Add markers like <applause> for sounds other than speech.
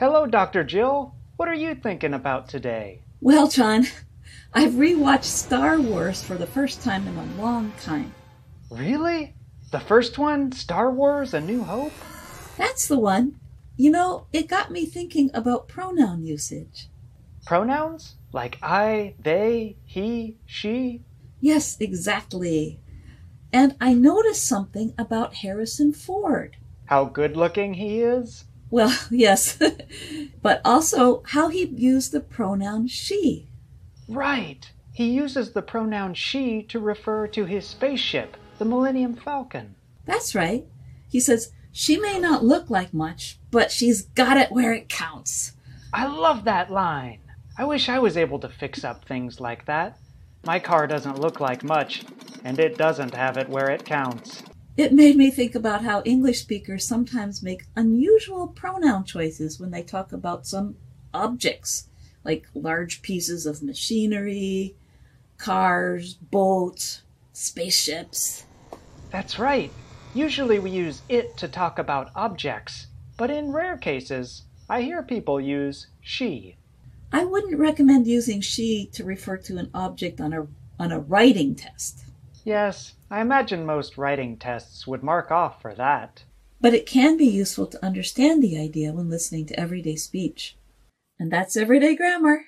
Hello, Dr. Jill. What are you thinking about today? Well, John, I've rewatched Star Wars for the first time in a long time. Really? The first one, Star Wars A New Hope? That's the one. You know, it got me thinking about pronoun usage. Pronouns? Like I, they, he, she? Yes, exactly. And I noticed something about Harrison Ford. How good looking he is? Well, <laughs> yes, <laughs> but also how he used the pronoun she. Right. He uses the pronoun she to refer to his spaceship, the Millennium Falcon. That's right. He says, she may not look like much, but she's got it where it counts. I love that line. I wish I was able to fix up things like that. My car doesn't look like much, and it doesn't have it where it counts. It made me think about how English speakers sometimes make unusual pronoun choices when they talk about some objects, like large pieces of machinery, cars, boats, spaceships. That's right. Usually we use it to talk about objects, but in rare cases, I hear people use she. I wouldn't recommend using she to refer to an object on a on a writing test. Yes, I imagine most writing tests would mark off for that. But it can be useful to understand the idea when listening to everyday speech. And that's everyday grammar.